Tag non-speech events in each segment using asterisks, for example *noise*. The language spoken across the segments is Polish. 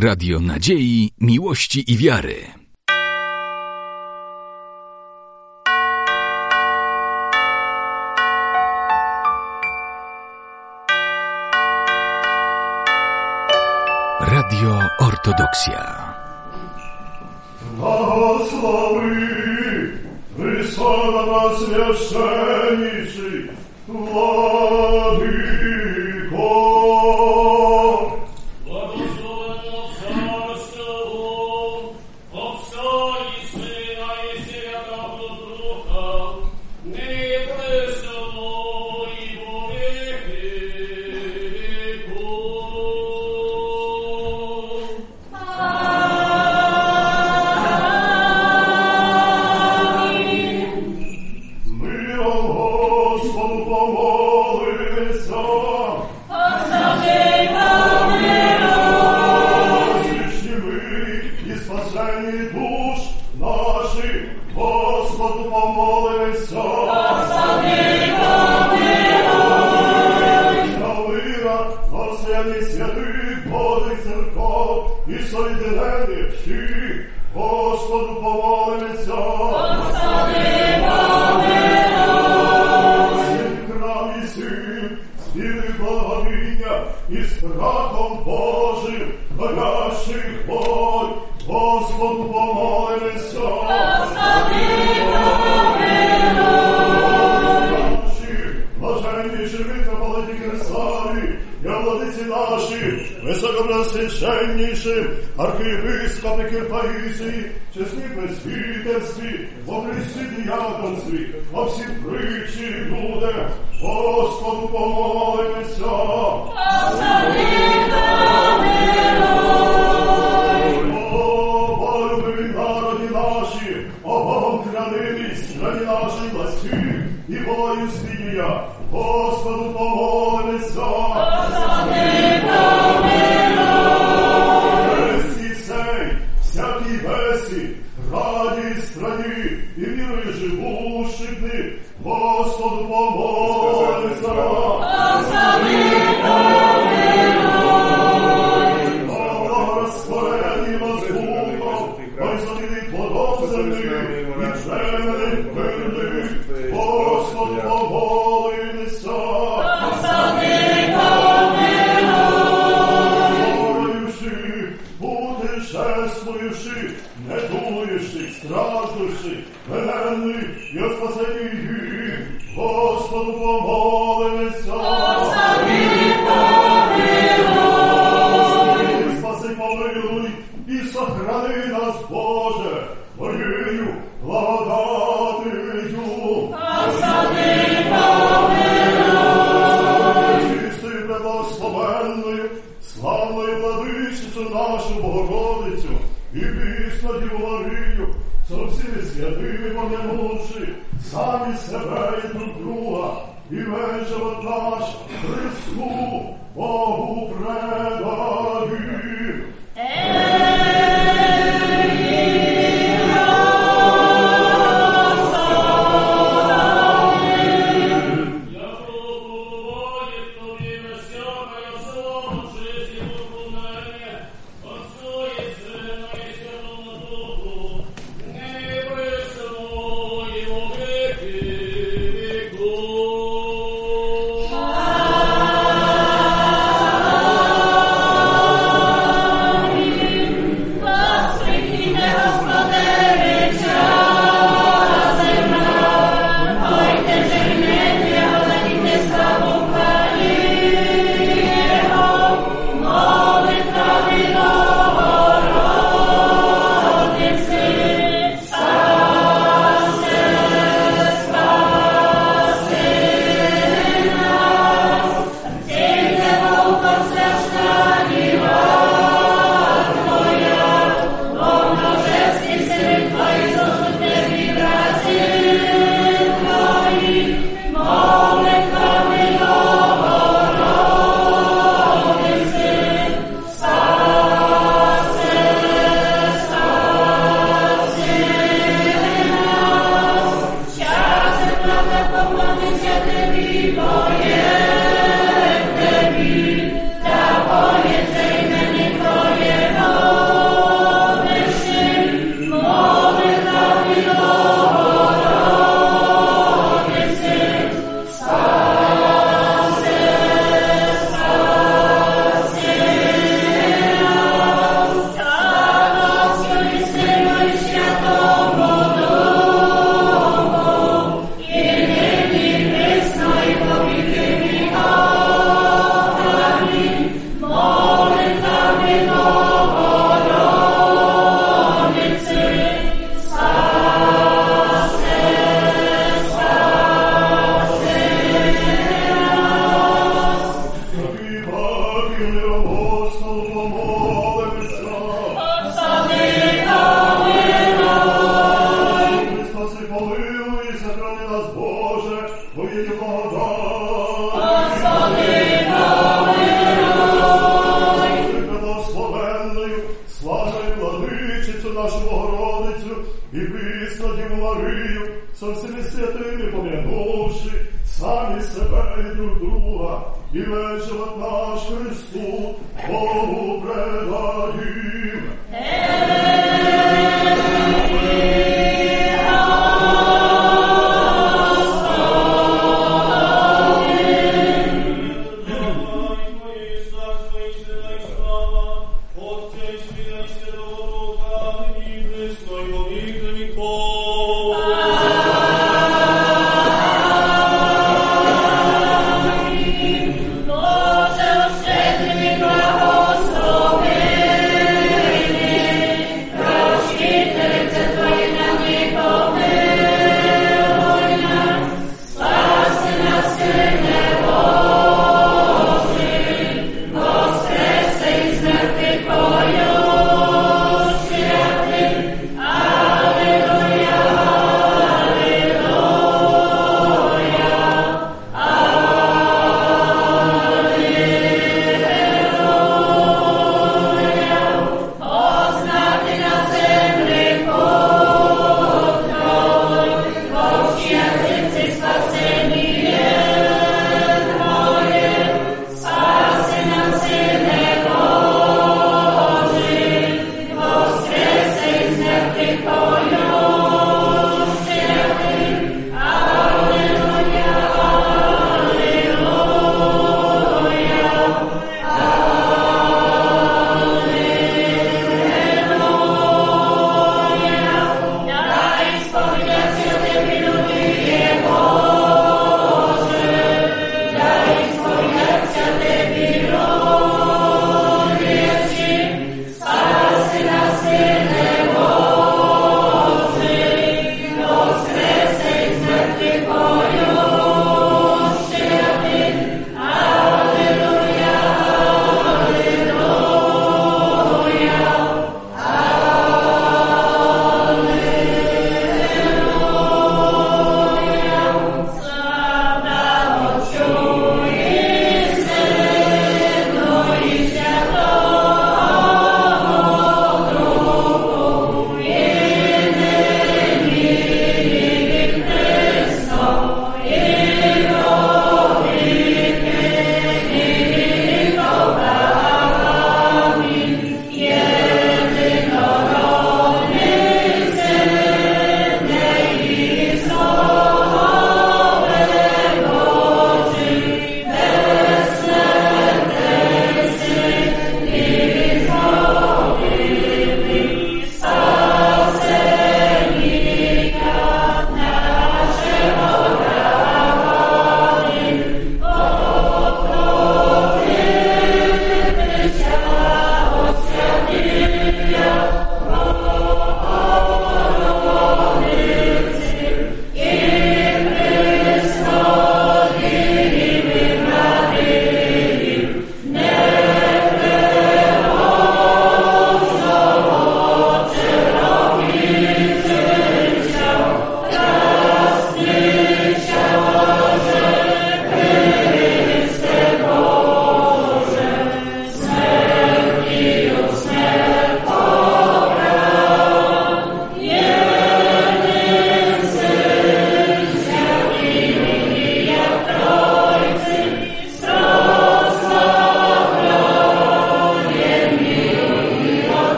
Radio Nadziei, Miłości i Wiary. Radio Ortodoksja. Błogosławi, wysłana nas Jaśniejszy, Władysław.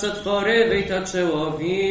co twory wytoczyło win.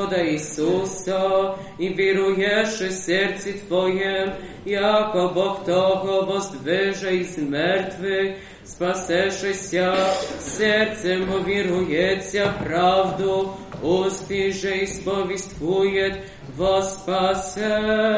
Gospoda Isusa i vjeruješ srci tvojem, jako Bog toga vozveže iz mrtve, spasešeся, серцем увірується правду, усти же і сповісткує во спасеніє.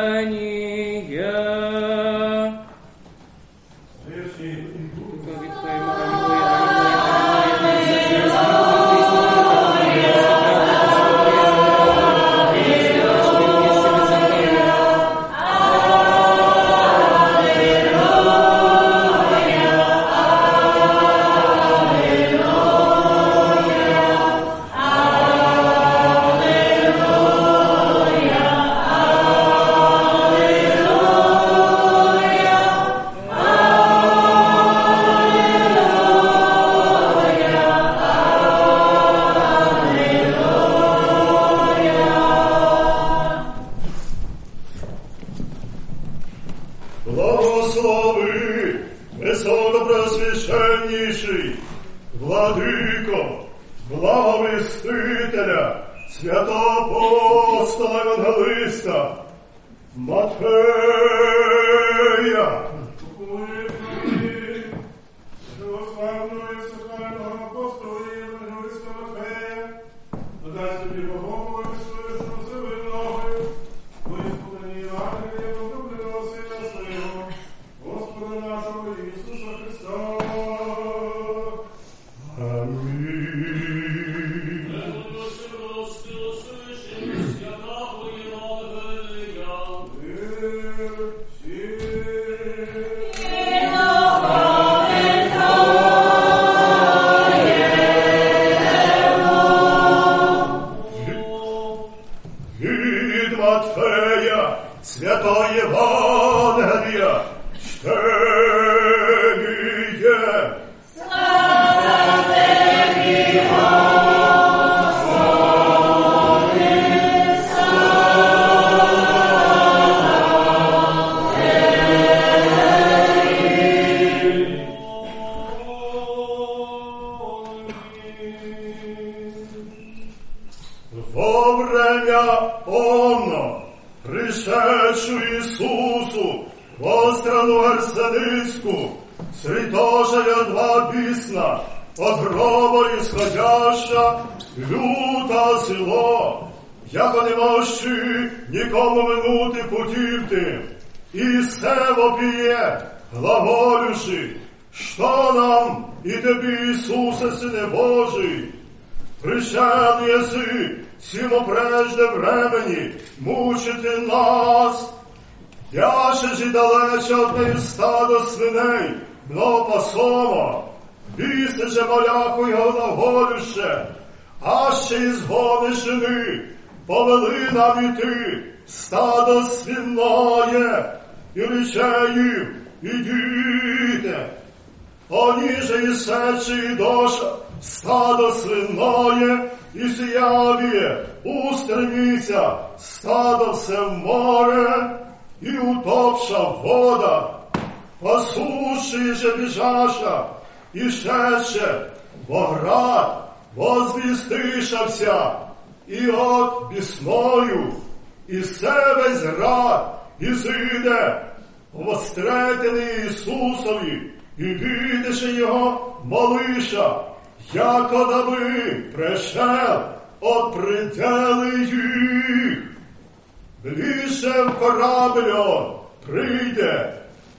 Ближче в кораблю прийде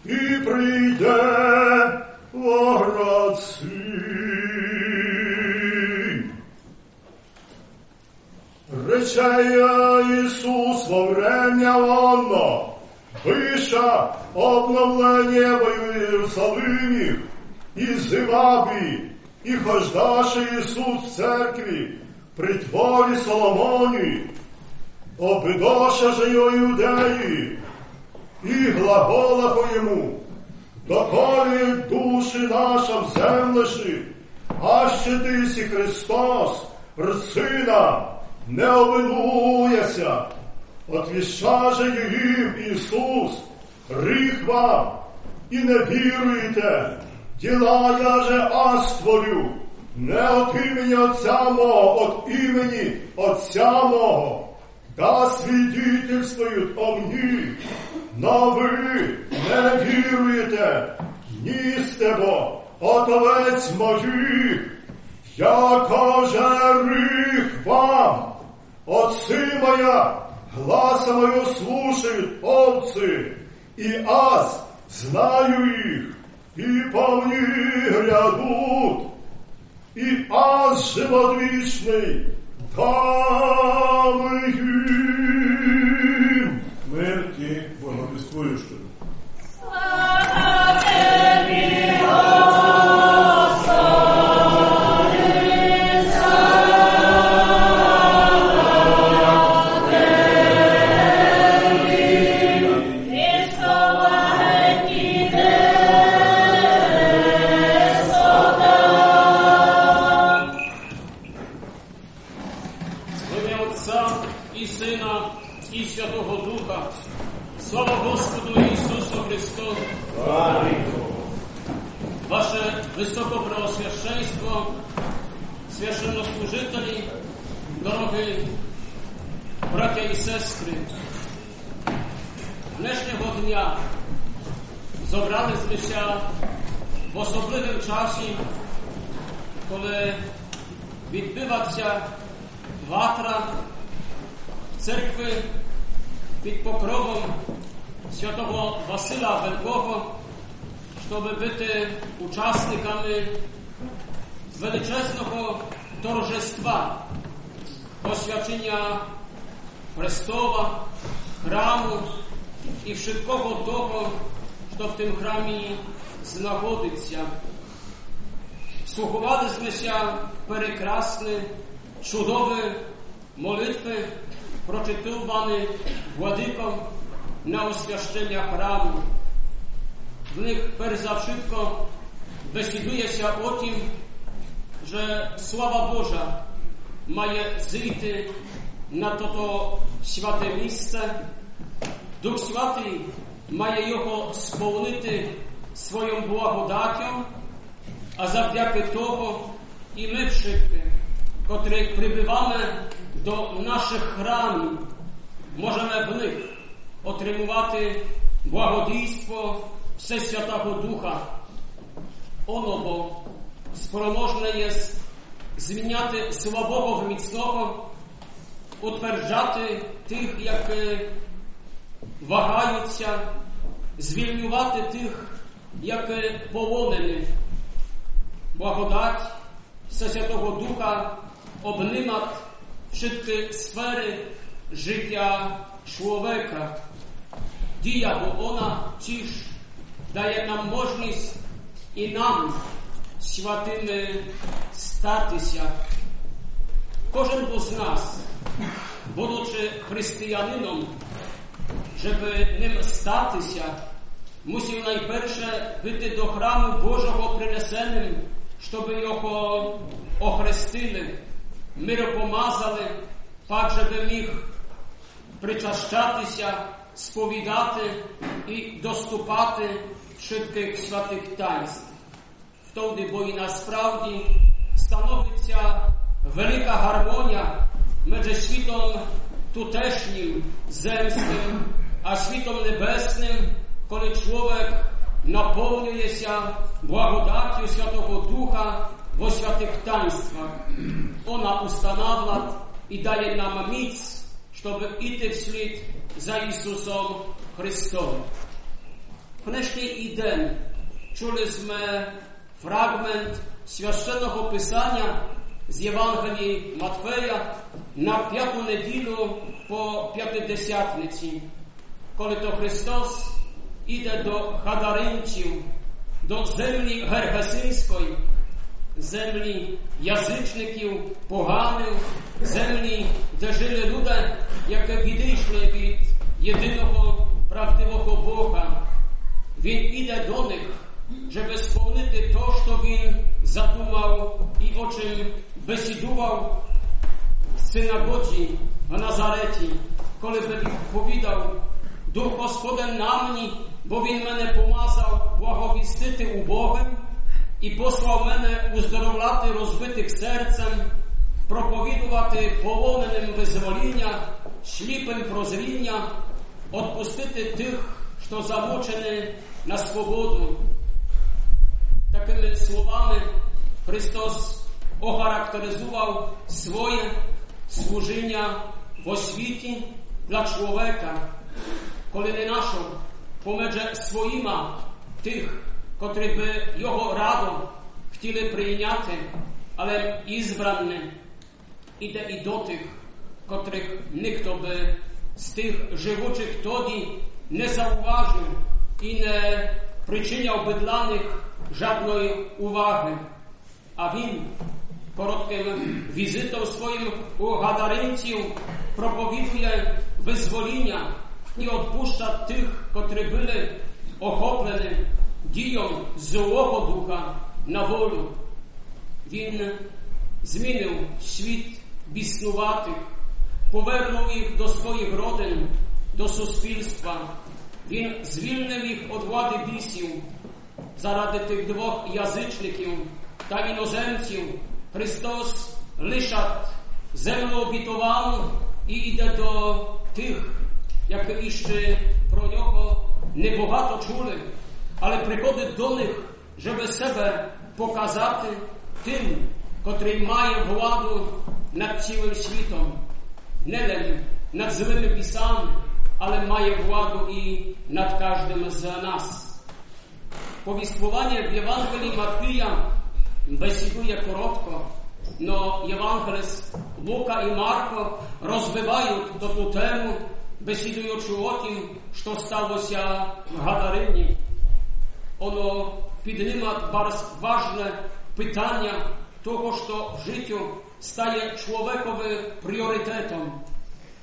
і прийде воград свій. Речея Ісус во врем'я онно, пиша обновлення в Єрусалимі, і зивабі, і хождаше Ісус в церкві, при творі Соломоні, обидоша же його іудеї, і глаголахо йому, доколі душі наша в землеші, а ще ти сі Христос, рсина, не обинуєся, Отвіща же їм Ісус, ріх і не віруєте, діла я же астволю, не от імені Отця мого, от імені Отця мого, да свідетельствують о мені, но ви не віруєте, ні стебо, от овець моїх, яко же ріх вам, отцы моя, гласа мою слушают овцы, и аз знаю их, и по мне грядут, и аз живот вечный дам им. Мир і благовіствую щодо. відбиваться ватра церкви під покровом святого Васила Великого, щоб бути учасниками величезного торжества освячення престола, храму і wszystkiego того, що в тим храмі знаходиться. Słuchowaliśmy się prekrasny, czudowy modlitwy proczytowany władykom na oświadczenia chramu. W nich za wszystko decyduje się o tym, że sława Boża ma zity na to, to święte miejsce. Duch Święty ma ją spełnić swoją błagodatią, а завдяки того і ми wszyscy, котрі прибиваємо до наших храмів, можемо в них отримувати благодійство Всесвятого Духа. Оно бо спроможне є зміняти слабого в міцного, утверджати тих, як вагаються, звільнювати тих, як полонених. Благодать Всесвятого Духа обнимат wszystkie sfery życia człowieka. Dzija, bo ona ciż daje nam możliwość i nam światymi stać się. Każdy z nas, будучи християнином, żeby nim stać się, musiał najpierw być do chramu Bożego przynesenym щоб його охрестили, миропомазали, так, щоб міг причащатися, сповідати і доступати швидких святих таїнств. Втоді, бо і насправді становиться велика гармонія між світом тутешнім, земським, а світом небесним, коли чоловік napełniuje się błagodatiu Świętego Ducha w świętych taństwach. Ona ustanawia i daje nam mic, żeby iść w ślad za Jezusem Chrystusem. W dnešní den czuliśmy fragment Świętego Pisania z Ewangelii Matweja na piątą niedzielę po piątej dziesiątnicy, kiedy to Chrystus іде до Хадаринців, до землі Гергасинської, землі язичників, поганих, землі, де жили люди, які відійшли від єдиного правдивого Бога. Він іде до них, щоб сповнити те, що він задумав і о чим бесідував в синагоді в Назареті, коли повідав, Дух Господен на мені, бо Він мене помазав благовістити убогим і послав мене уздоровляти розбитих серцем, проповідувати полоненим визвоління, сліпим прозріння, отпустити тих, що замучені на свободу. Такими словами Христос охарактеризував своє служіння в освіті для чоловіка, коли не нашов поміж своїма тих, котрі би його радо хотіли прийняти, але ізбрані іде і до тих, котрих ніхто би з тих живучих тоді не зауважив і не причиняв би для них жодної уваги. А він коротким візитом своїм у Гадаринців проповідує визвоління і відпуща тих, котрі були охоплені дієм злого духа на волю. Він змінив світ біснуватих, повернув їх до своїх родин, до суспільства. Він звільнив їх від влади бісів заради тих двох язичників та іноземців. Христос лишать землю обітовану і йде до тих, які іще про нього небагато чули, але приходить до них, щоб себе показати тим, котрий має владу над цілим світом, не над злими пісами, але має владу і над кожним з нас. Повіствування в Євангелії Матвія бесідує коротко, но Євангеліст Лука і Марко розвивають до ту тему, бесідуючи о тим, що сталося в Гадарині. Воно піднімає важне питання того, що в життю стає чоловіковим пріоритетом.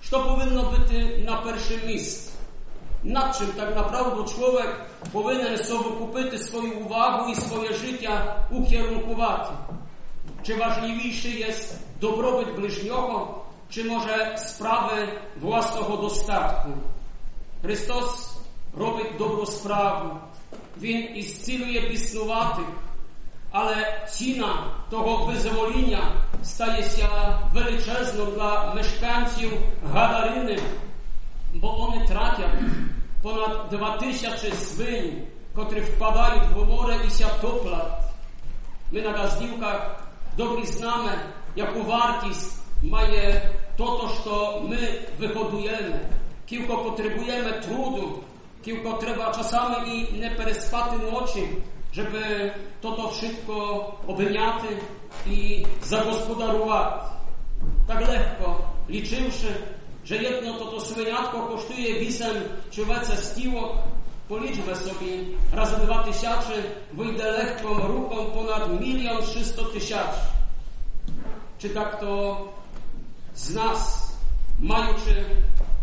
Що повинно бути на перше місце? Над чим так направду чоловік повинен совокупити свою увагу і своє життя укерункувати? Чи важливіше є добробут ближнього, чи може справи власного достатку? Христос робить добру справу, Він ісцілює біснуватих, але ціна того визвоління стається величезною для мешканців Гадарини, бо вони тратять понад два тисячі свинь, котрі впадають в море і ся. Ми на газдівках добре знаємо, яку вартість maje totoż, co my wyhodujemy, kilko potrzebujemy trudu, kilko trzeba czasami i nie neperespaty noci, żeby to to wszystko obniaty i zagospodarować. Tak lekko, liczywszy, że jedno to to słynatko kosztuje wisem czy wece stiło, policzmy sobie, razy dwa tysiaczy, wyjdę lekką ruką ponad milion trzysto tysiaczy. Czy tak to z nas, majuczy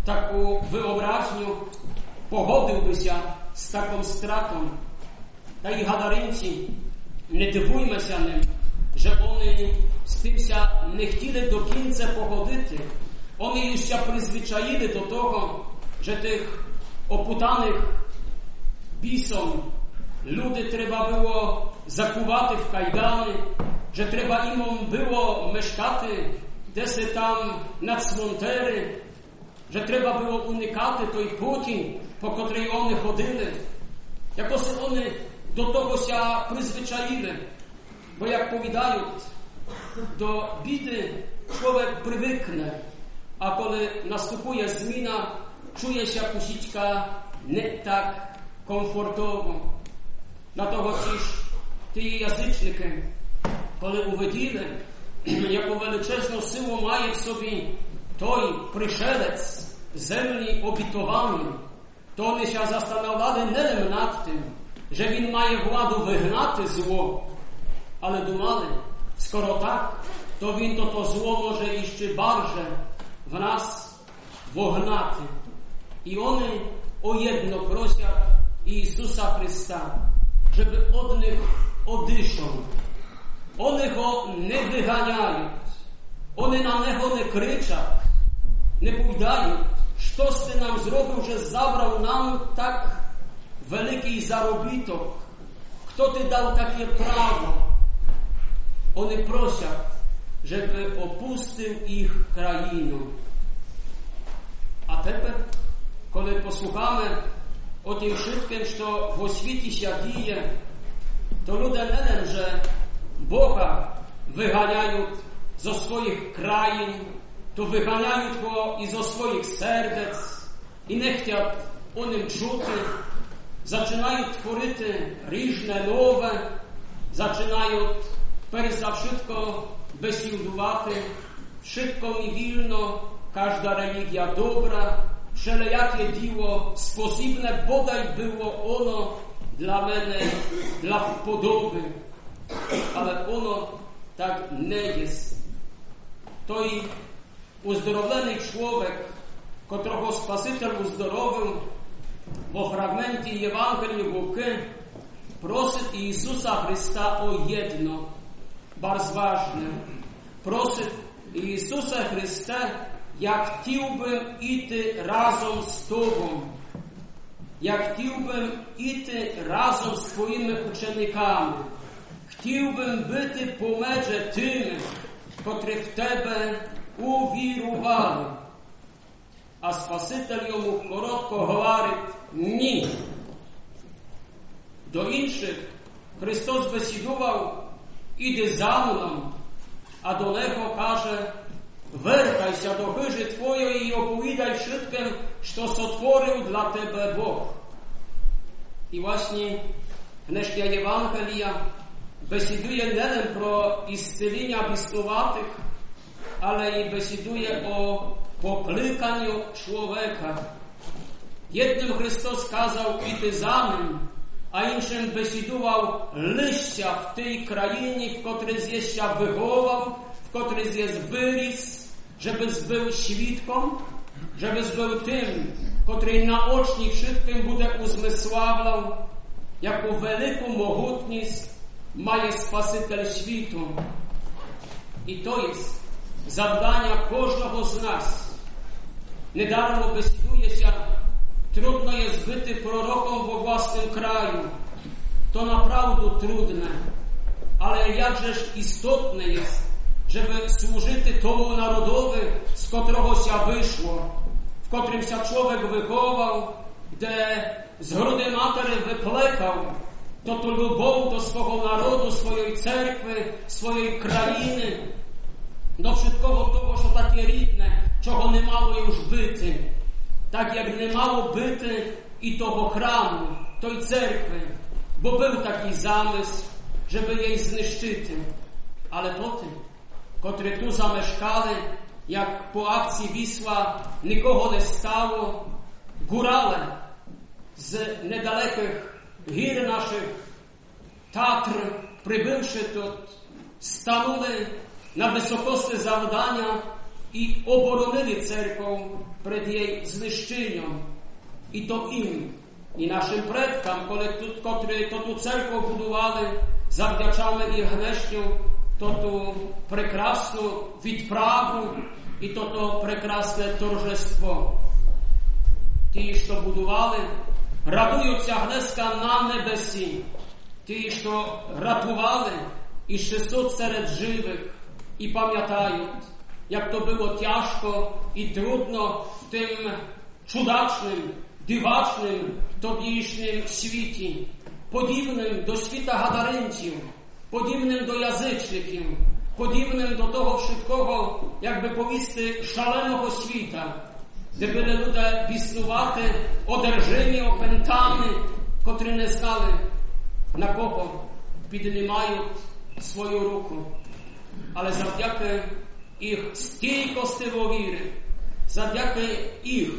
taką wyobraźnię, pogodziłby się z taką stratą. Ta i Hadarynci, nie dywujmy się nim, że oni z tym się nie chcieli do końca pochodzić. Oni już się przyzwyczaili do tego, że tych oputanych bison ludy trzeba było zakuwati w kajdany, że trzeba im było mieszkati desy tam na cmontery, że trzeba było unikati tej puti, po której oni chodzili. Jakoś oni do tego się przyzwyczaili, bo jak powiadają, do bidy człowiek przywyknie, a kiedy następuje zmiana, czuje się kusiczka nie tak komfortowo. Dlatego też ty jazycznikiem, kiedy uwidzili, jaką *clears throat* величезну силу має в собі той пришелець землі обітований, то вони się zastanawiali nie nad tym, że він має владу вигнати зло, ale думали, skoro tak, to він to to zło może jeszcze barże w nas wognaty. I one o jedno prosią Jezusa Chrysta, żeby od nich One go nie wyganiają. One na niego nie kryczą. Nie powiadają, ty nam zrobił, że zabrał nam tak wielki zarobitok. Kto ty dał takie prawo? One proszą, żeby opuścił ich krainę. A teraz, kiedy posłuchamy o tym wszystkim, co w świecie się dzieje, to ludzie nie że Boga wyganiają ze swoich krain, to wyganiają go i ze swoich serc i nie chcą o nim czuty. Zaczynają tworzyć różne nowe, zaczynają перш за wszystko бесідувати, wszystko mi wilno, każda religia dobra, wszelejakie dzieło sposobne bodaj było ono dla mnie, dla podoby, але воно так не є. Той уздоровлений чоловік, котрого Спаситель уздоровив во фрагменті Євангелії Луки, просить Ісуса Христа о єдно, важне, просить Ісуса Христа, як хотів би іти разом з Тобом, як хотів би іти разом з твоїми учениками. ucznikami. Chciałbym być pomiędzy tymi, którzy w Tebe uwirowali. A Spasитель йому коротко говорить ні. До інших Христос бесідував іди за мною, а до Лего каже Вертайся до хижі Твоєї і оповідай wszystkim, що сотворив для Тебе Бог. І właśnie kniżka Ewangelia besiduje nie pro iscylenia biskuwatych, ale i besiduje o poklikaniu człowieka. Jednym Chrystus kazał iść za nim, a innym besidował liścia w tej krainie, w której jest wychował, w której jest wyris, żeby był świadką, żeby był tym, który naocznie wszystkim będzie uzmysławiał, jaką wielką mogutność ma Spasiciel światu. I to jest zadania każdego z nas. Niedarmo besiduje się, trudno jest być proroką we własnym kraju. To naprawdę trudne, ale jakżeż istotne jest, żeby służyć tomu narodowi, z którego się wyszło, w którym się człowiek wychował, gdzie z grody matery wyplekał, to to lubą do swojego narodu, swojej cerkwy, swojej krainy, no do wszystkiego tego, co takie ridne, czego nie mało już byty. Tak jak nie mało byty i tego chramu, tej cerkwy, bo był taki zamysł, żeby jej zniszczyć. Ale po tym, które tu zamieszkali, jak po akcji Wisła nikogo nie stało, górale z niedalekich gir naszych Tatr, przybywszy тут, stanuli na wysokości завдання і оборонили церкву перед її знищенням. І то їм, і нашим предкам, коли тут, котрі то ту церкву будували, завдячами і гнещу, то ту прекрасну відправу і то то прекрасне торжество. Ті, що будували, радуються гнеска на небесі. Ті, що рятували, і ще суд серед живих, і пам'ятають, як то було тяжко і трудно тим чудачним, дивачним, тобішнім світі, подібним до світа гадаринців, подібним до язичників, подібним до того швидкого, як би повісти, шаленого світа, де були люди біснувати, одержимі, опентами, котрі не знали, на кого піднімають свою руку. Але завдяки їх стійкості віри, завдяки їх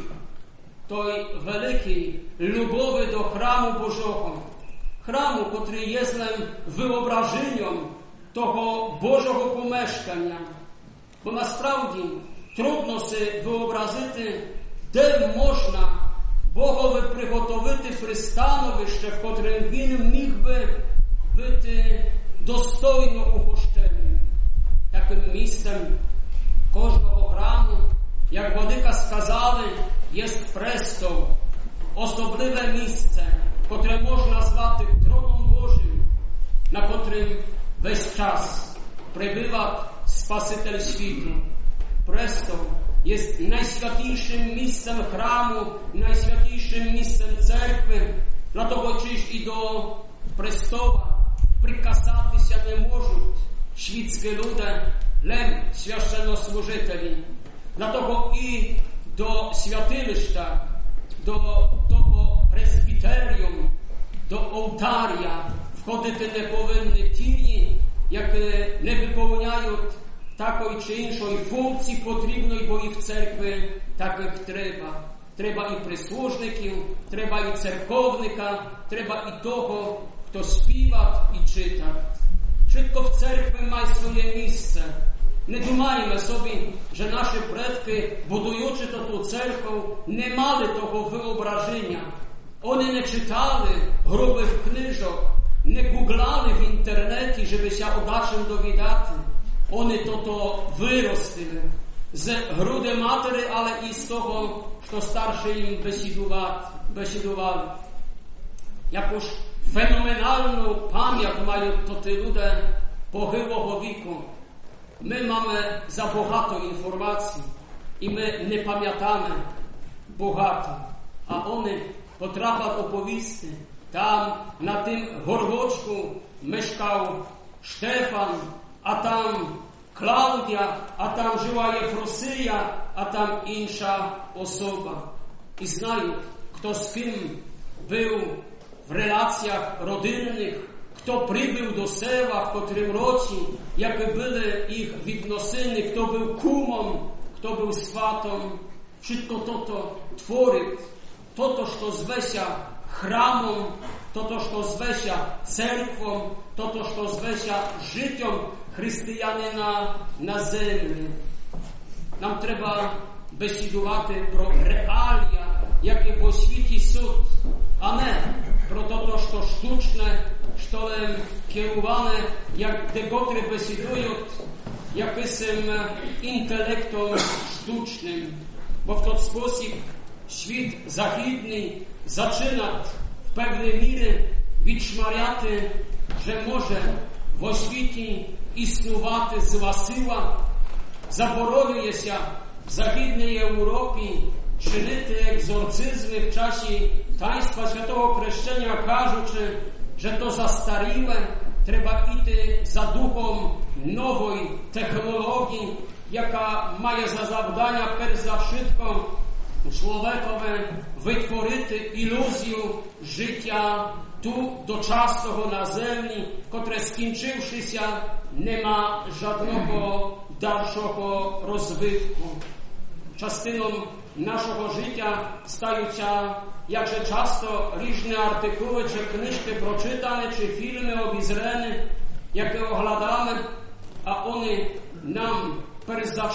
той великий любові до храму Божого, храму, котрий є злим виображенням того Божого помешкання. Бо насправді трудно си виобразити, де можна Богові приготовити пристановище, в котрим він міг би бути достойно угощеним. Таким місцем кожного храму, як владика сказали, є престол, особливе місце, котре можна звати троном Божим, на котрим весь час прибива Спаситель світу. Престол є найсвятішим місцем храму, найсвятішим місцем церкви, на того чи ж і до престола прикасатися не можуть світські люди, лем священнослужителі. Для того і до святилища, до того пресбітеріуму, до олтаря входити не повинні ті, які не виповняють такої чи іншої функції потрібної, бо і в церкві таких треба. Треба і прислужників, треба і церковника, треба і того, хто співав і читав. Wszystko w cerkwi ma swoje miejsce. Nie думаємо собі, що наші предки, будуючи ту церкву, не мали того виображення. Вони не читали грубих книжок, не гуглали в інтернеті, щоб ся удачем довідати. on je toto vyrostil z hrude materi, ale i z toho, što starszy im besidoval. Jakož fenomenalną pamięć mają to te ludzie pohyłego wieku. My mamy za bogato informacji i my nie pamiętamy bogato, a one potrafią opowisti. Tam na tym gorgoczku mieszkał Stefan, а там Клаудія, а там жила Єфросія, а там інша особа. І знають, хто з ким був в реляціях родинних, хто прибув до села в котрим році, які були їх відносини, хто був кумом, хто був сватом, wszystko to tworzyć, to to, co zwe się chramom, to to, co zwe się cerkwą, to to, co zwe się życiem chrześcijanina na ziemi. Nam trzeba бесідувати про реалія, яке в освіті суд, а не про то, що штучне, що керуване, як декотрі бесідують якимось інтелектом штучним. Бо в той спосіб світ західний зачинає в певній мірі відшмаряти, що може в освіті існувати зла сила, заборонюється в Західній Європі чинити екзорцизми в часі таїнства святого хрещення, кажучи, що то застаріле, треба йти за духом нової технології, яка має за завдання перш за wszystko чоловікове витворити ілюзію життя ту дочасного на землі, котре, скінчившися, нема жодного дальшого розвитку. Частином нашого життя стаються як же часто різні артикули чи книжки прочитані, чи фільми обізрені, які оглядали, а вони нам перш за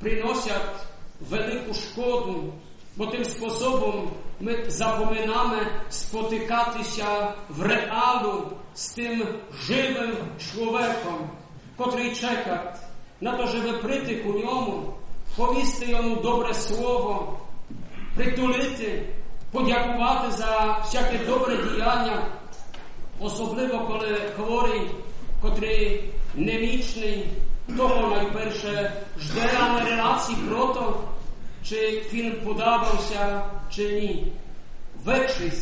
приносять велику шкоду, бо тим способом ми запоминаємо спотикатися в реалу з тим живим чоловіком, котрий чекає на те, щоб прийти к ньому, повісти йому добре слово, притулити, подякувати за всяке добре діяння, особливо коли хворий, котрий немічний, того найперше жде на реляції прото, чи фільм подобався, чи ні. Większość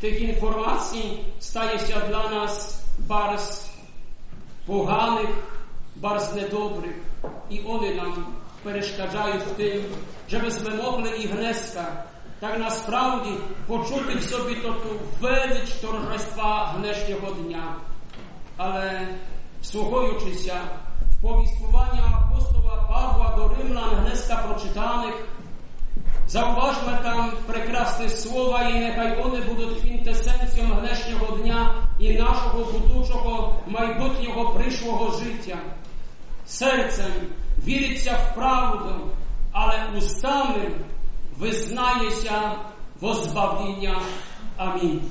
tych informacji staje się dla nas bardzo poganych, bardzo niedobrych i one nam перешкоджаją w tym, żebyśmy mogli ich gneska tak насправді почути в собі то ту велич торжества гнешнього дня. Але вслухаючися в повіствування апостола Павла до Римлян гнеска прочитаних, Зауважмо там прекрасне слова, і нехай вони будуть квінтесенцією гнешнього дня і нашого будучого майбутнього пришлого життя. Серцем віриться в правду, але устами визнається возбавління. Амінь.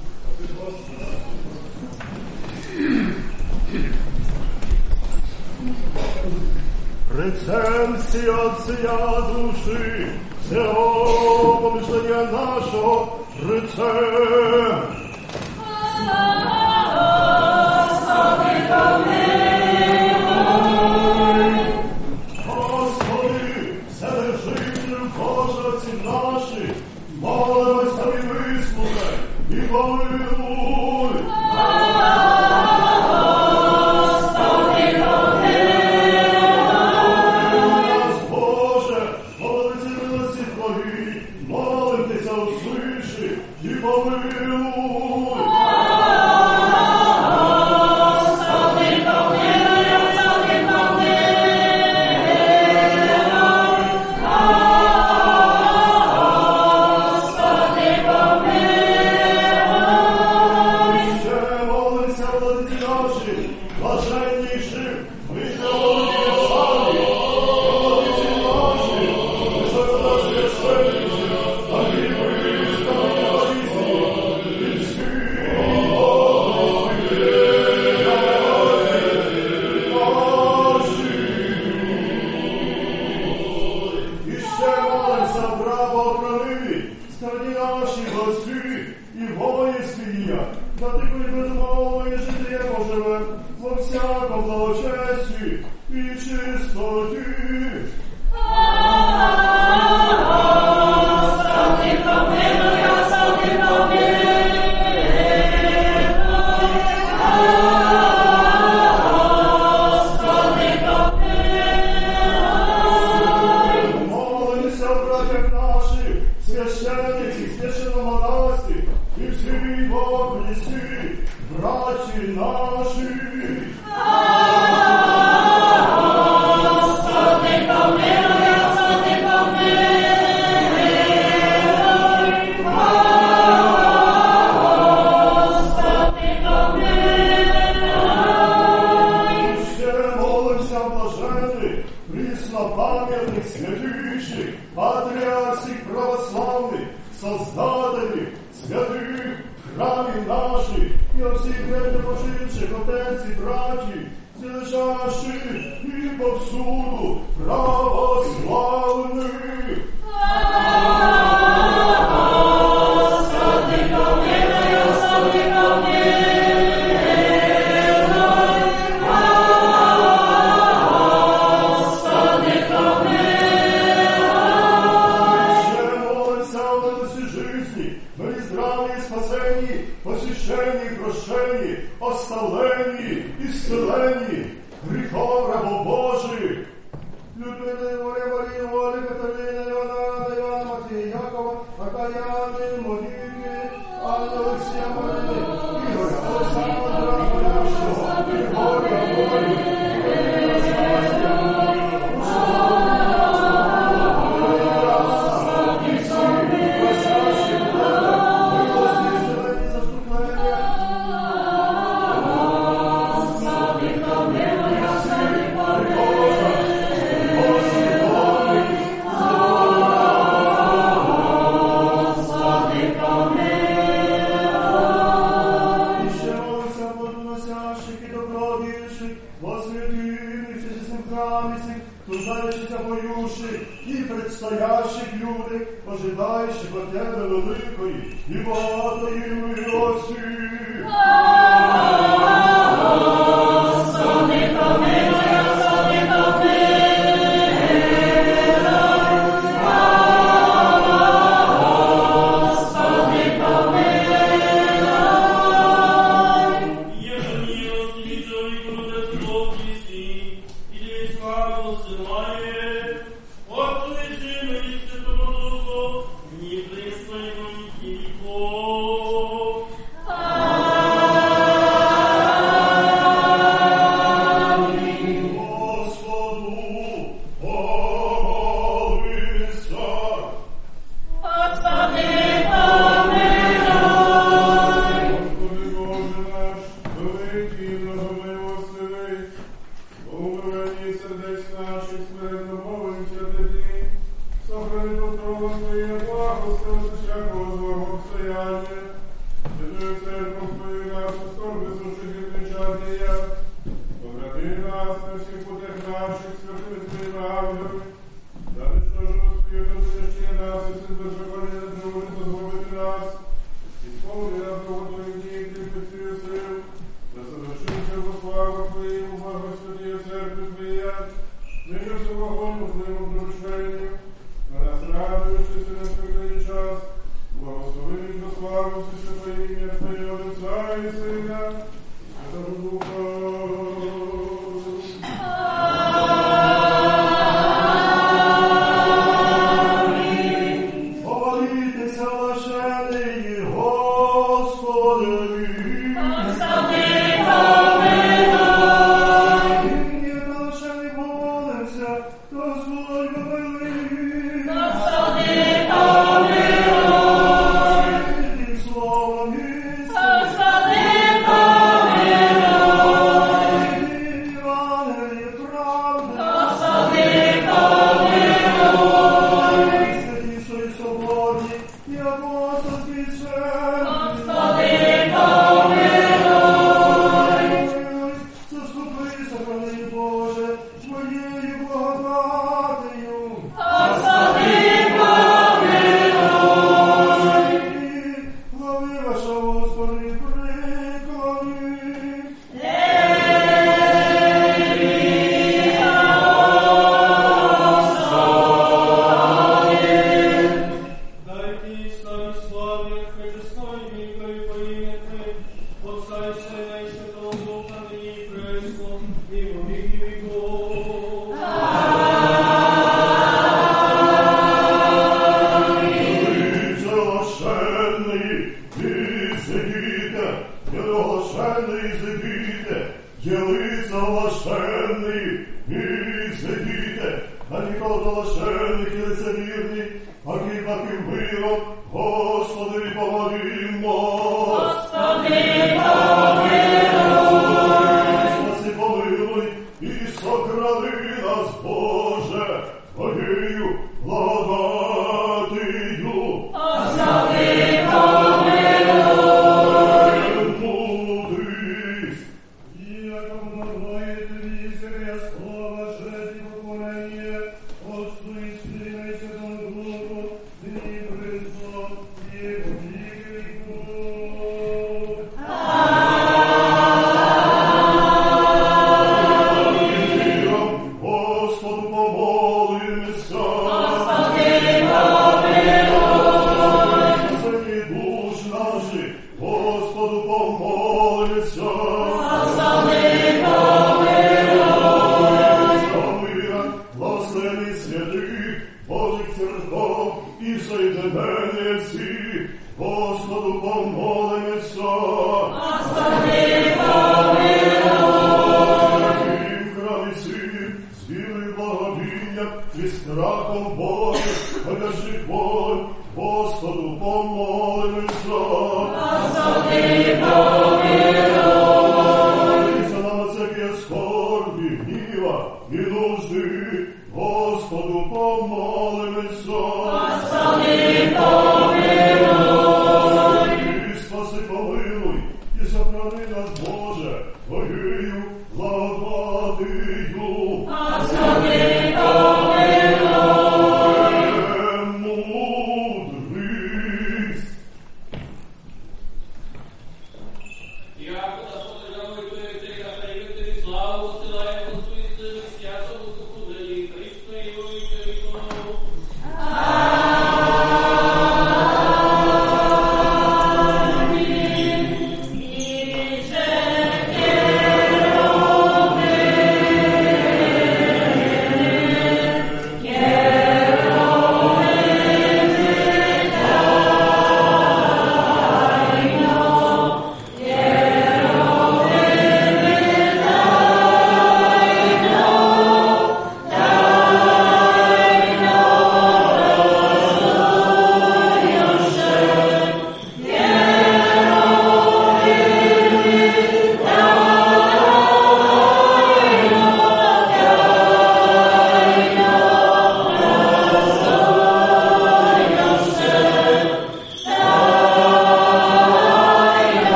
Рецензія ця душі. Отця душі, всього помишлення нашого, рецензія. Господи, вседержителю Боже отці наші, молимось тобі вислухай і помилуй. Нас,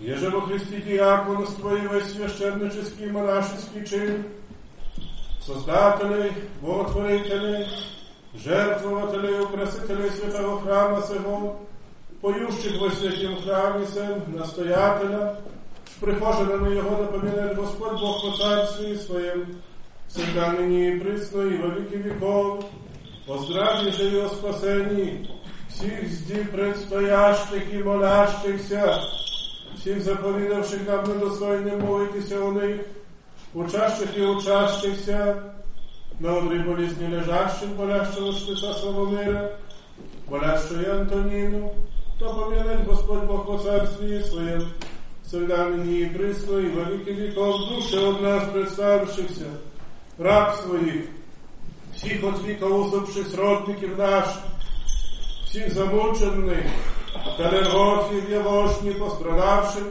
Еже во Христе диаконство и весь священнический и монашеский чин, создателей, боготворителей, жертвователей, украсителей святого храма сего, поющих во святім храмі сем, настоятеля, прихожена на його напоминает Господь Бог по царстві своєм, всегда нині і присно, і во віки віков, о здраві же і о спасенні, всіх зді предстоящих і молящихся, всіх заповідавших нам недостойним молитися у них, учащих і учащихся, на одрі болізні лежащих, болящого шпица Славомира, болящої Антоніну, то помянет Господь Бог по царстві своєм, всегда и присно, и во веки веков души от нас представившихся, раб своих, всіх от віка усопших сродників наших, всіх замучених, калергофів, явошні, пострадавших,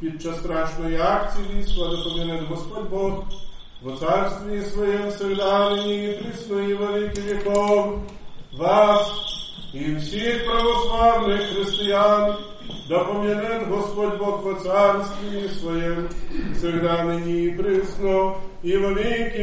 під час страшної акції війська, да помянет Господь Бог, во царстві своєм всегда ныне и присно, и во веки веков, вас, и всех православных христиан, да помянет Господь Бог во царстве своем, всегда ныне и присно, и во веки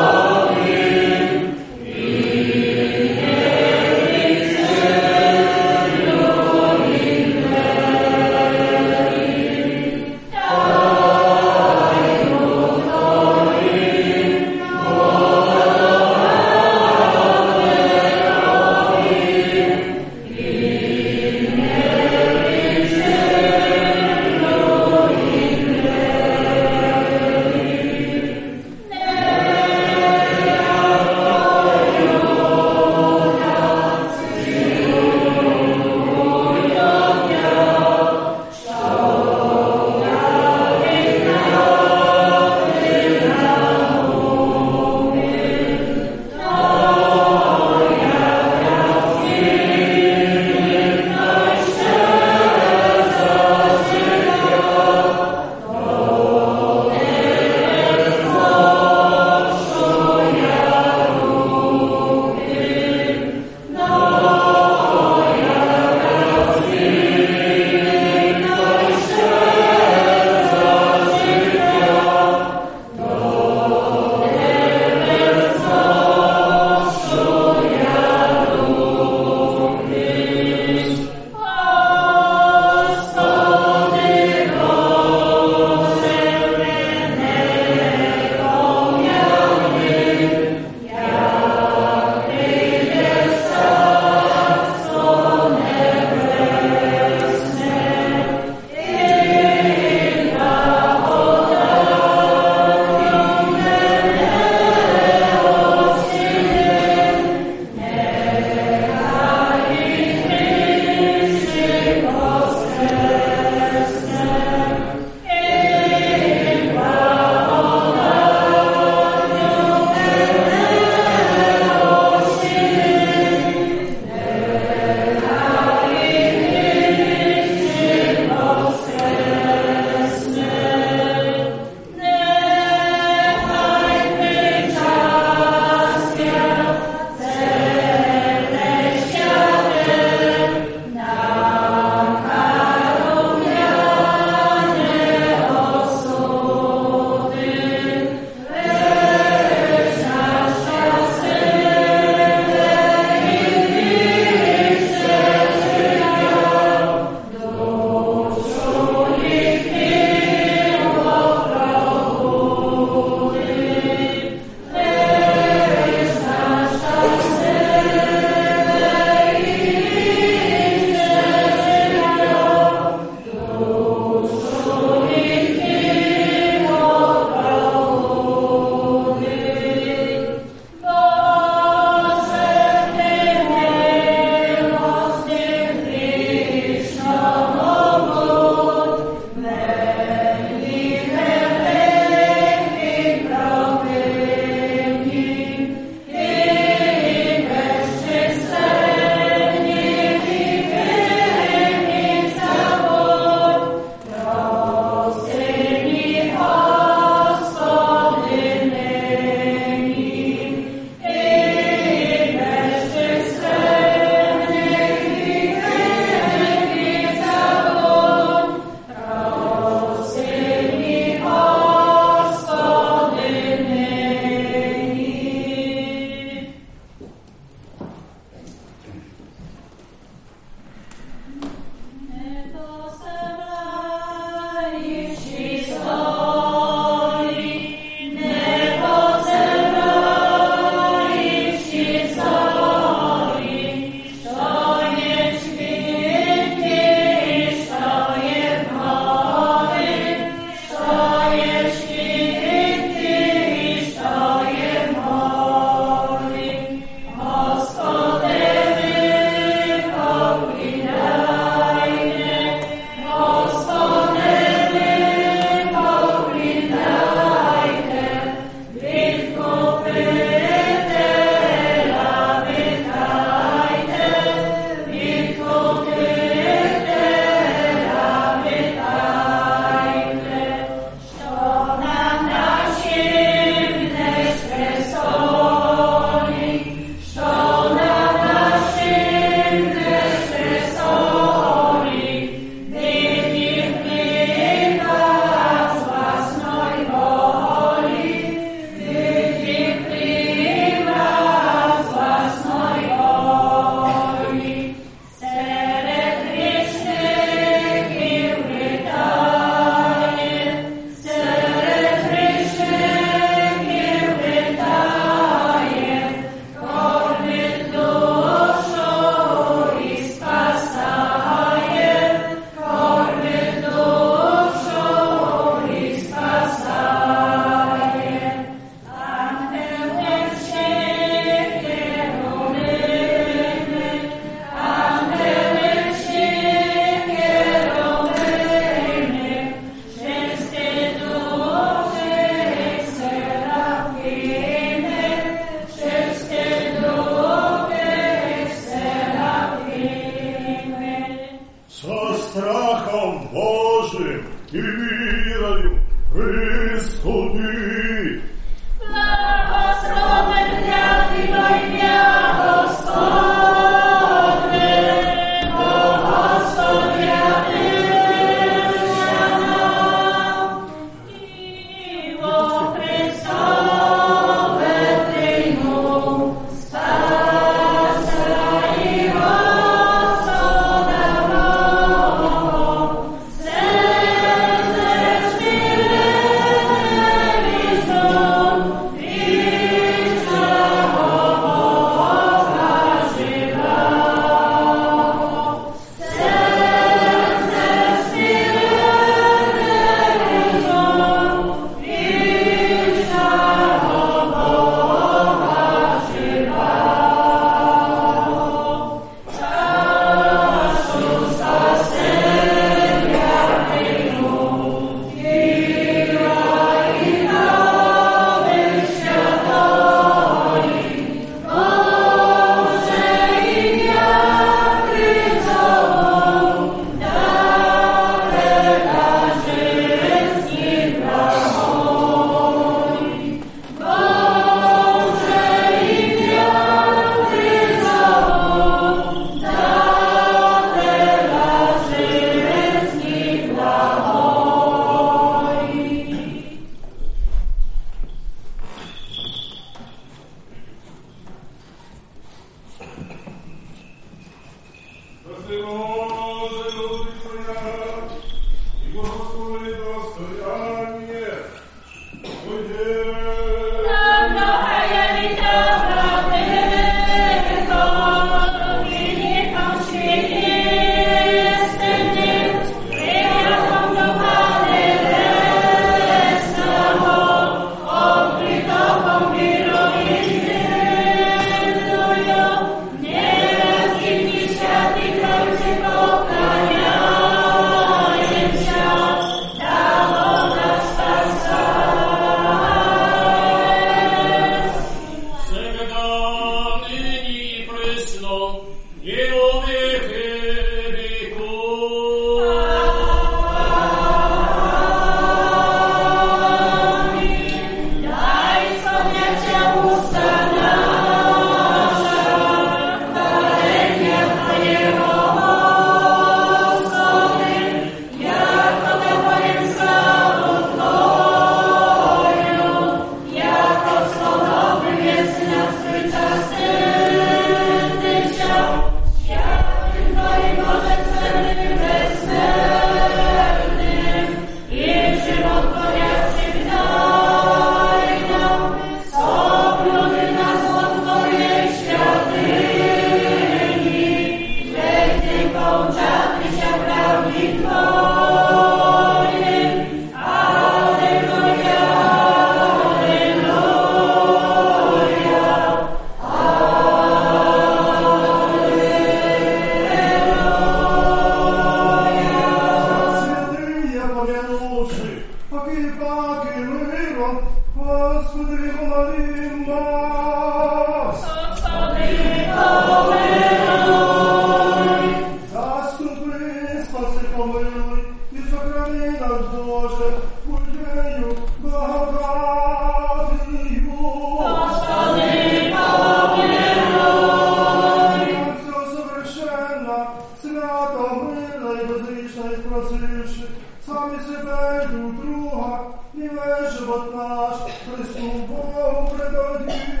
друг друга, не весь живот наш Христу Богу предадим.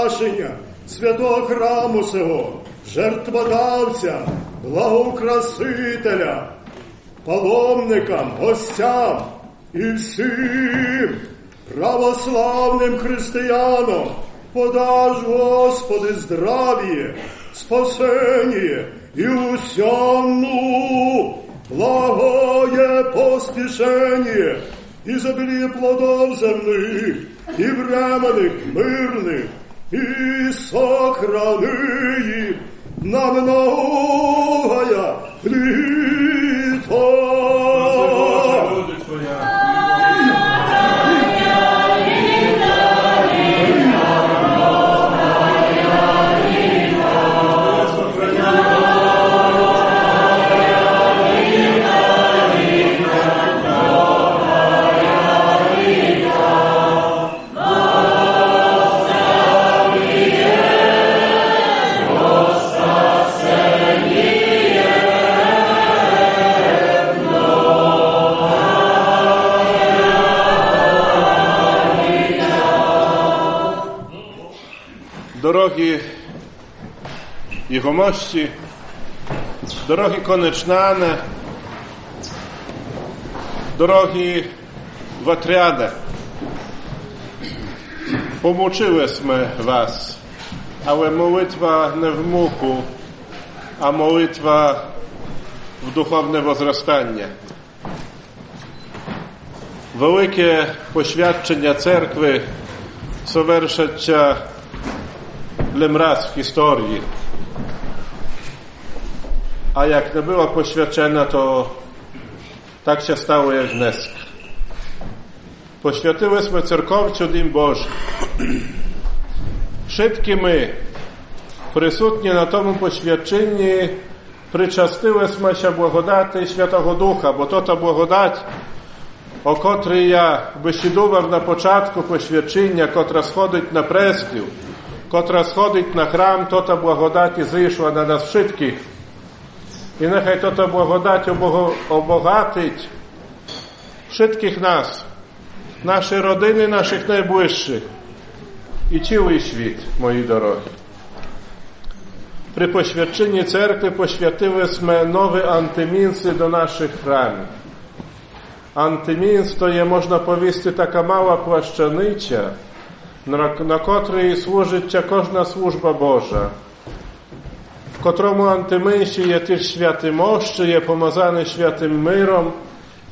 благоприкрашення святого храму сего, жертводавця, благоукрасителя, паломникам, гостям і всім православним християнам подаж, Господи, здравие, спасение и усяну благое поспешение, изобилие плодов земных и временных, мирных, и сохрани их на многое лето. Єгомощі, дорогі Конечнане, дорогі Ватряне, Pomuczyłyśmy was, ale modlitwa nie w muku, a modlitwa w duchowne wzrastanie. Wielkie poświadczenia cerkwy są werszecza lem raz w historii. A jak nie była poświadczona, to tak się stało jak dnes. Poświatyłyśmy cerkowciu Dім Божий. Wszystkie my, присутні на тому poświadczeniu, причастилися się благодати Святого Духа, бо то та благодать, о котрій я бесідував на початку poświadczenia, котра сходить на престів, котра сходить на храм, то та благодать і зійшла на нас wszystkich. I nechaj toto blahodať obohatiť všetkých nás, naše rodyny, naszych najbliższych i ciły świt, moi drodzy. Przy poświadczeniu cerkwi poświęciłyśmy nowe antyminsy do naszych hramów. Antymins to je, można powiedzieć, taka mała płaszczanica, na, na której służy każda służba Boża. Też święty moszczy, je pomazany świętym myrom,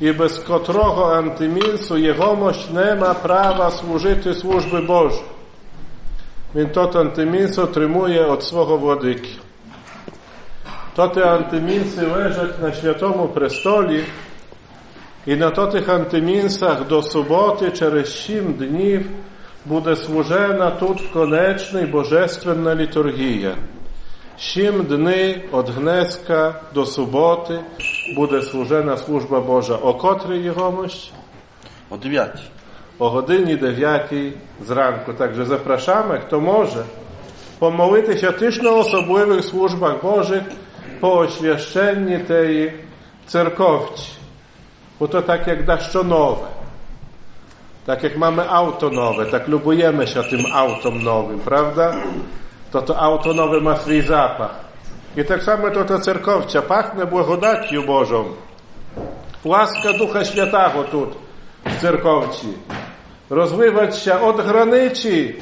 i bez kotrogo antyminsu jegomość nie ma prawa służyć służby Bożej. Więc to antymins otrzymuje od swego władyki. To te antyminsy leżą na świętому prestoli i na to tych antyminsach do soboty через сім днів буде служена тут конечна божественна літургія. Сім дни від Гнеска до суботи буде служена служба Божа. О котрій єгомощ? O dziewięć. o godzinie 9 zranku. Także zapraszamy, kto może, pomolити się też na osobliwych służbach Bożych po oświeszczeniu tej cerkowci. Bo to tak jak daszczonowe. Tak jak mamy auto nowe, tak lubujemy się tym autom nowym, prawda? To to auto nowe ma swój zapach. I tak samo to ta cerkowcia pachnie błagodacią Bożą. Łaska Ducha Świętego tu w cerkowci. Rozływać się od granicy,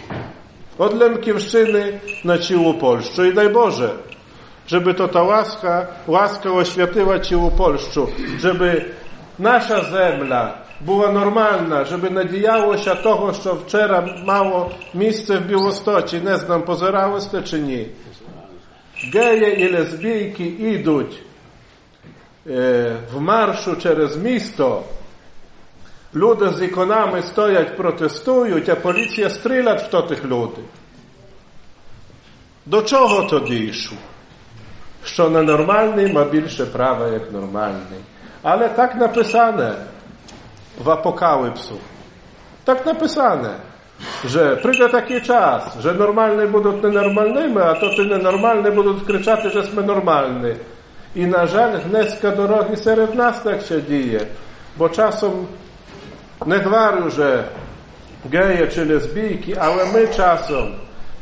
od Lemkiewszczyny na ciłu Polszczu. I daj Boże, żeby to ta łaska, łaska oświetliła ciłu Polszczu, żeby nasza zemla була нормальна, щоб надіялося того, що вчора мало місце в Білостоці. Не знам, позиралося чи ні. Геї і лесбійки ідуть е, в маршу через місто. Люди з іконами стоять, протестують, а поліція стрілять в тих людей. До чого тоді йшло? Що ненормальний ма більше права, як нормальний. Але так написане в апокалипсу. Так написане, że przyjdzie taki czas, że normalni będą nienormalnymi, a to ty nienormalni będą krzyczać, że jesteśmy normalni. I na żal dneska dorogi serед nas tak się dzieje, bo czasem nie gwaru, że geje czy lesbijki, ale my czasem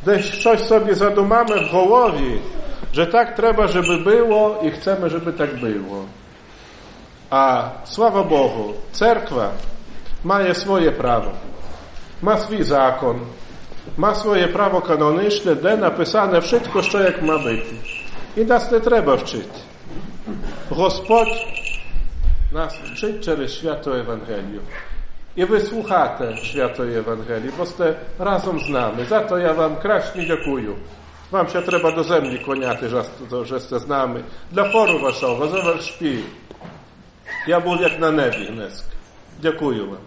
gdzieś coś sobie zadumamy w głowie, że tak trzeba, żeby było i chcemy, żeby tak było. A sława Bogu, cerkwa ma swoje prawo, ma swój zakon, ma swoje prawo kanoniczne, de napisane wszystko, co jak ma być. I nas nie trzeba wczyć. Gospodź nas wczyć przez świętą Ewangelię. I wysłuchate świętej Ewangelii, bo ste razem z nami. Za to ja wam kraśnie dziękuję. Wam się trzeba do zemli koniaty, że, że ste z nami. Dla foru waszego, że was śpi. Ja був як на небі днес. Дякую вам.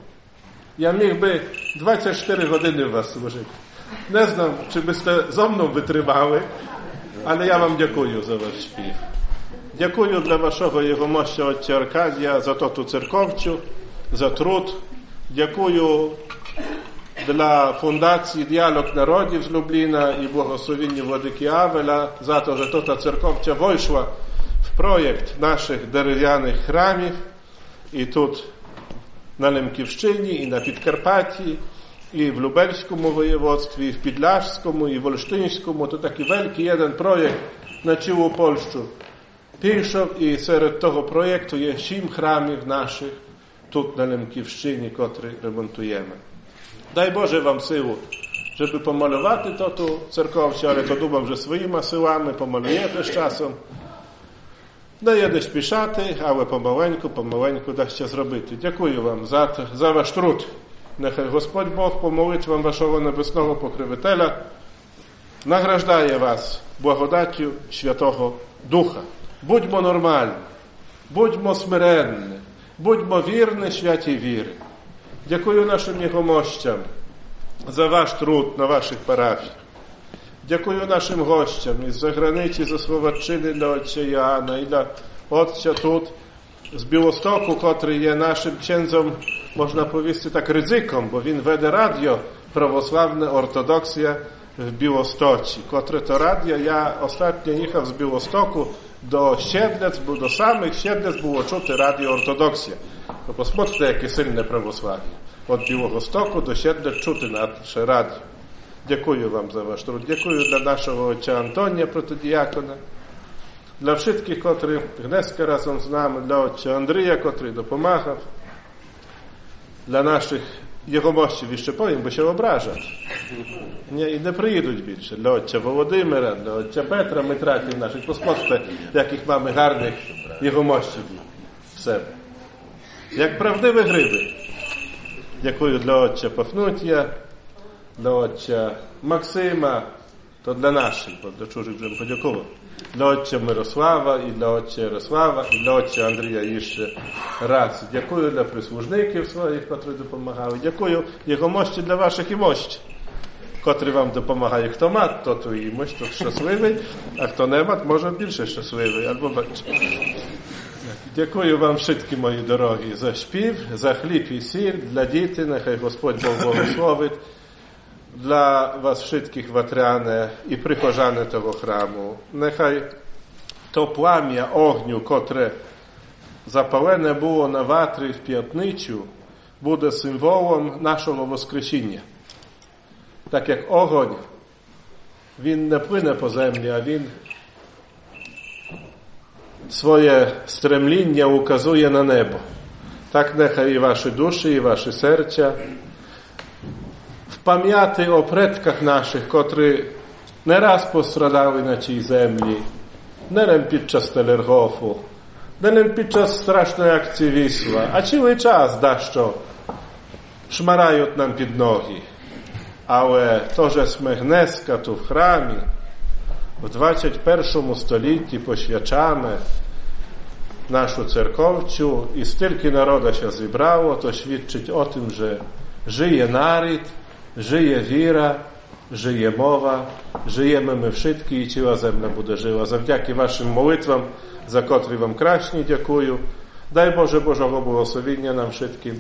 Я міг би 24 години в вас служити. Не знав, чи би сте зо мною витривали, але я вам дякую за ваш śpiew. Дякую для вашого Єгомоща отця Аркадія за тоту церковцю, за труд. Дякую dla Fundacji Dialog Narodów z Lublina i błogosławienie Władysława Awela za to, że to ta cerkowcia weszła w projekt naszych drewnianych chramów i tu na Lemkiewszczynie i na Podkarpatii i w lubelskim województwie i w Pidlaszskim i w Olsztyńskim to taki wielki jeden projekt na całą Polskę. Pierwszy i wśród tego projektu jest siedem chramów naszych tu na Lemkiewszczynie, które remontujemy. Daj Boże Wam siłу, żeby pomalować to tu cerkowcie, ale to dumam, że swoimi siłami pomalujemy z czasem. Даєдеш пішати, але помаленьку, помаленьку дасться зробити. Дякую вам за за ваш труд. Нехай Господь Бог помолить вам вашого небесного покривителя, награждає вас благодаттю Святого Духа. Будьмо нормальні, будьмо смиренні, будьмо вірні, святі віри. Дякую нашим його мощам за ваш труд на ваших парафіях. Дякую нашим гостям із заграниці за Словаччини для отця Іоанна і для отця тут з Білостоку, котрий є нашим księdzом, можна повісти так, ryzykom, bo він веде радіо православне ортодоксія в Білостоці, котре то радіо, я ostatnio їхав з Білостоку до Siedlec, bo do samych Siedlec było чути радіо ортодоксія. To posмотрите, яке сильне православ'я. От Білого Стоку до Siedlec чути наше радіо. Дякую вам за ваш труд. Дякую для нашого отця Антонія протодіякона, для wszystkich, котрі гнеска разом з нами, для отця Андрія, котрий допомагав, для наших єгомощів, і ще повім, бо ще ображать. Nie, I nie przyjdą більше. Для отця Володимира, для отця Петра, Митратів наших. Посмотрите, яких mamy гарних єгомощів в себе. Як правдиві гриби. Дякую для отця Пафнутія, до отця Максима, то для наших, бо до чужих вже подякував. Для отця Мирослава і для отця Ярослава, і для отця Андрія і ще раз. Дякую для прислужників своїх, котрі допомагали. Дякую його мощі для ваших і мощі. котрі вам допомагає, хто мат, то твої і то щасливий, а хто не мат, може більше щасливий. Або бачу. Дякую вам, швидкі мої дорогі, за шпів, за хліб і сіль для дітей. Нехай Господь Бог благословить. Dla was wszystkich watrane i przychodzane tego chramu. Niechaj to płamia ogniu, które zapalone było na watry w piętnyciu, będzie symbolem naszego woskreśnienia. Tak jak ogień, win nie płynie po ziemi, a win swoje stremlinie ukazuje na niebo. Tak niechaj i wasze dusze, i wasze serca pamijaty o predkach naszych, którzy nieraz postradały na tej ziemi, nerem podczas telerhofu, nerem podczas strasznej akcji Wisła, a cały czas daszczo szmarają nam pod nogi. Ale to, że sme tu w chramie, w 21 stoliciu poświęcamy naszą cerkowciu i stylki naroda się zebrało, to świadczyć o tym, że żyje naród, żyje wіра, żyje mowa, żyjemy my wszyscy i ціла земля буде жива. Завдяки вашим молитвам, за котрі вам кращні дякую. Дай Боже Божого благословіння нам wszystkim.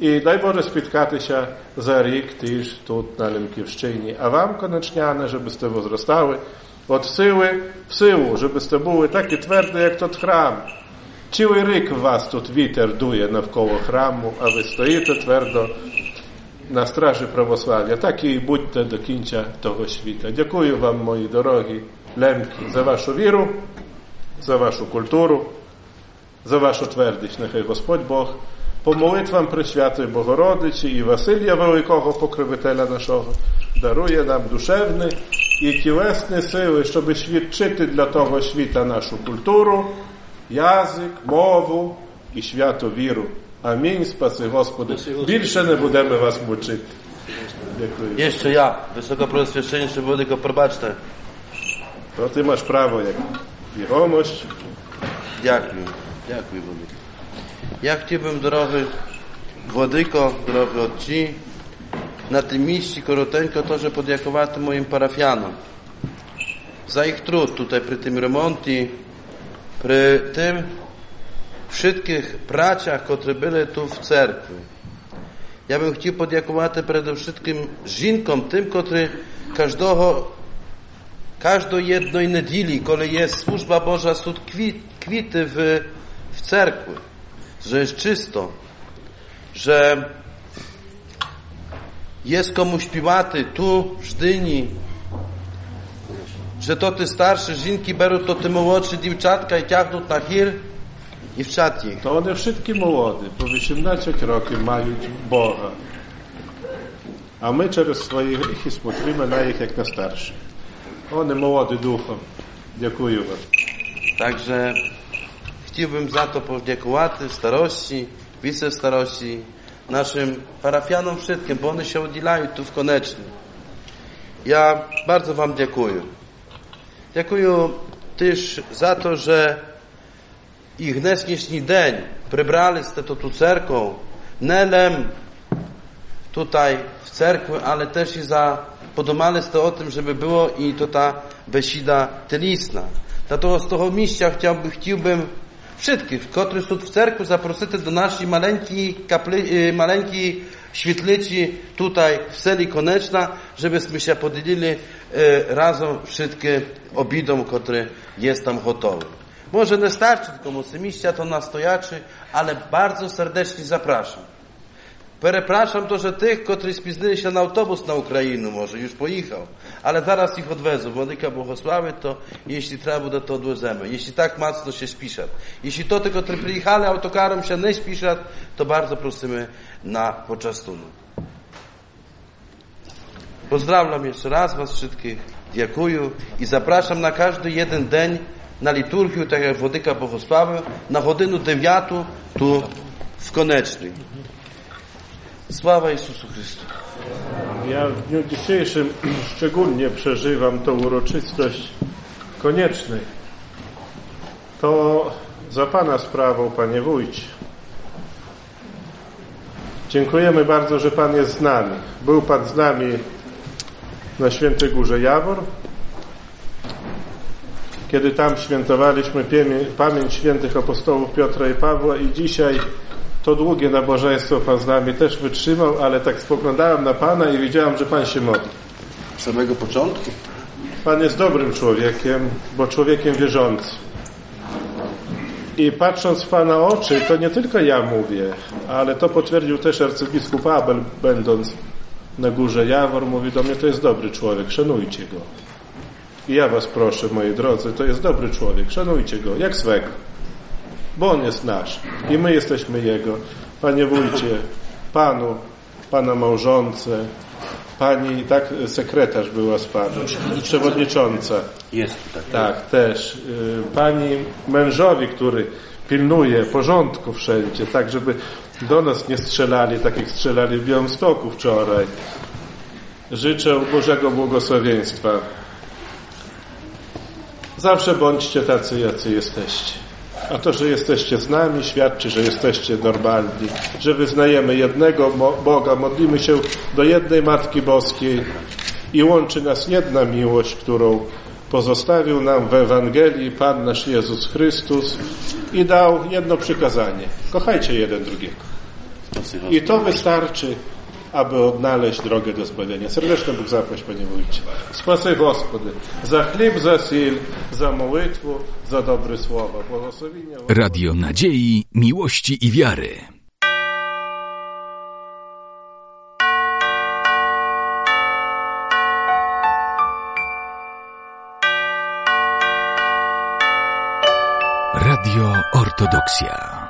І дай Боже спіткатися за рік теж тут на Лемківщині. А вам, конечняне, żebyście возростали od сили в силу, żebyście були такі тверді, як тот храм. Цілий рік вас тут вітер дує навколо храму, а ви стоїте твердо на стражі православ'я. Так і будьте до кінця того світа. Дякую вам, мої дорогі лемки, за вашу віру, за вашу культуру, за вашу твердість. Нехай Господь Бог по молитвам Пресвятої Богородиці і Василія Великого Покровителя нашого дарує нам душевні і тілесні сили, щоб свідчити для того світа нашу культуру, язик, мову і святу віру. Амінь, спаси Господи. Більше не будемо вас мучити. Дякую. Jeszcze ja, Wysokoproswieszczeńszy Władyko, probaczte. To ty masz prawo jak jegomość. Дякую. Дякую, Владико. Я хотів дороги Владико, дороги отці, на тим місці коротенько теж подякувати моїм парафіянам за їх труд tutaj при тим ремонті, при тим wszystkich braciach, którzy byli tu w cerkwi. Ja bym chciał podziękować przede wszystkim żinkom, tym, którzy każdego, każdą jednej niedzieli, kiedy jest służba Boża, są kwi, kwity w, w cerkwi, że jest czysto, że jest komu śpiewaty tu, w Żdyni, że to te starsze żinki biorą to te młodsze dziewczatka i ciągną na i w czat ich. To one wszystkie młode, po 18 rokів мають Бога. А ми через свої гріхи смотримо на їх як на старших. Вони молоді духом. Дякую вам. Także chciałbym za to podziękować starości, wicestarości, naszym parafianom wszystkim, bo one się udzielają tu w konecznie. Ja bardzo Wam dziękuję. Dziękuję też za to, że dnešní dzień przybrali ste to tu cerką, nelem tutaj w cerkwi, ale też i za podomali ste o tym, żeby było i to ta besida tenisna. Dlatego z tego miejsca chciałbym, chciałbym wszystkich, którzy są w cerkwi, zaprosić do naszej maleńkiej kapli, y, maleńkiej świetlicy tutaj w seli Koneczna, żebyśmy się podzielili y, razem wszystkie obidą, które jest tam gotowe. Może nie starczy tylko musymiścia, to nastojaczy, ale bardzo serdecznie zapraszam. Przepraszam to, że tych, którzy spiznili się na autobus na Ukrainę, może już pojechał, ale zaraz ich odwezą. Władysław błogosławy, to jeśli trzeba będzie, to odwezemy. Jeśli tak mocno się spiszat. Jeśli to tylko, którzy przyjechali autokarem się nie spiszat, to bardzo prosimy na poczastunu. Pozdrawiam jeszcze raz Was wszystkich, dziękuję i zapraszam na każdy jeden dzień na liturgię, tak jak Włodyka Bogosławy, na godzinę dziewiatą tu w Konecznej. Sława Jezusu Chrystu. Ja w dniu dzisiejszym szczególnie przeżywam tą uroczystość koniecznej. To za Pana sprawą, Panie Wójcie. Dziękujemy bardzo, że Pan jest z nami. Był Pan z nami na Świętej Górze Jawor, kiedy tam świętowaliśmy pamięć świętych apostołów Piotra i Pawła i dzisiaj to długie nabożeństwo Pan z nami też wytrzymał, ale tak spoglądałem na Pana i widziałem, że Pan się modli. Z samego początku? Pan jest dobrym człowiekiem, bo człowiekiem wierzącym. I patrząc w Pana oczy, to nie tylko ja mówię, ale to potwierdził też arcybiskup Abel, będąc na górze Jawor, mówi do mnie, to jest dobry człowiek, szanujcie go. I ja was proszę, moi drodzy, to jest dobry człowiek, szanujcie go, jak swego. Bo on jest nasz i my jesteśmy jego. Panie wójcie, panu, pana małżonce, pani, tak, sekretarz była z panem, przewodnicząca. Jest tutaj. Tak, też. Y, Pani mężowi, który pilnuje porządku wszędzie, tak żeby do nas nie strzelali, tak jak strzelali w Białymstoku wczoraj. Życzę Bożego błogosławieństwa. Zawsze bądźcie tacy, jacy jesteście. A to, że jesteście z nami, świadczy, że jesteście normalni, że wyznajemy jednego Boga, modlimy się do jednej Matki Boskiej i łączy nas jedna miłość, którą pozostawił nam w Ewangelii Pan nasz Jezus Chrystus i dał jedno przykazanie. Kochajcie jeden drugiego. I to wystarczy, aby odnaleźć drogę do zbawienia. Serdecznie Bóg zaproś, Panie Wójcie. Spasy Gospody, za chleb, za sil, za modlitwę, za dobre słowa. Radio Nadziei, Miłości i Wiary. Radio Ortodoksja.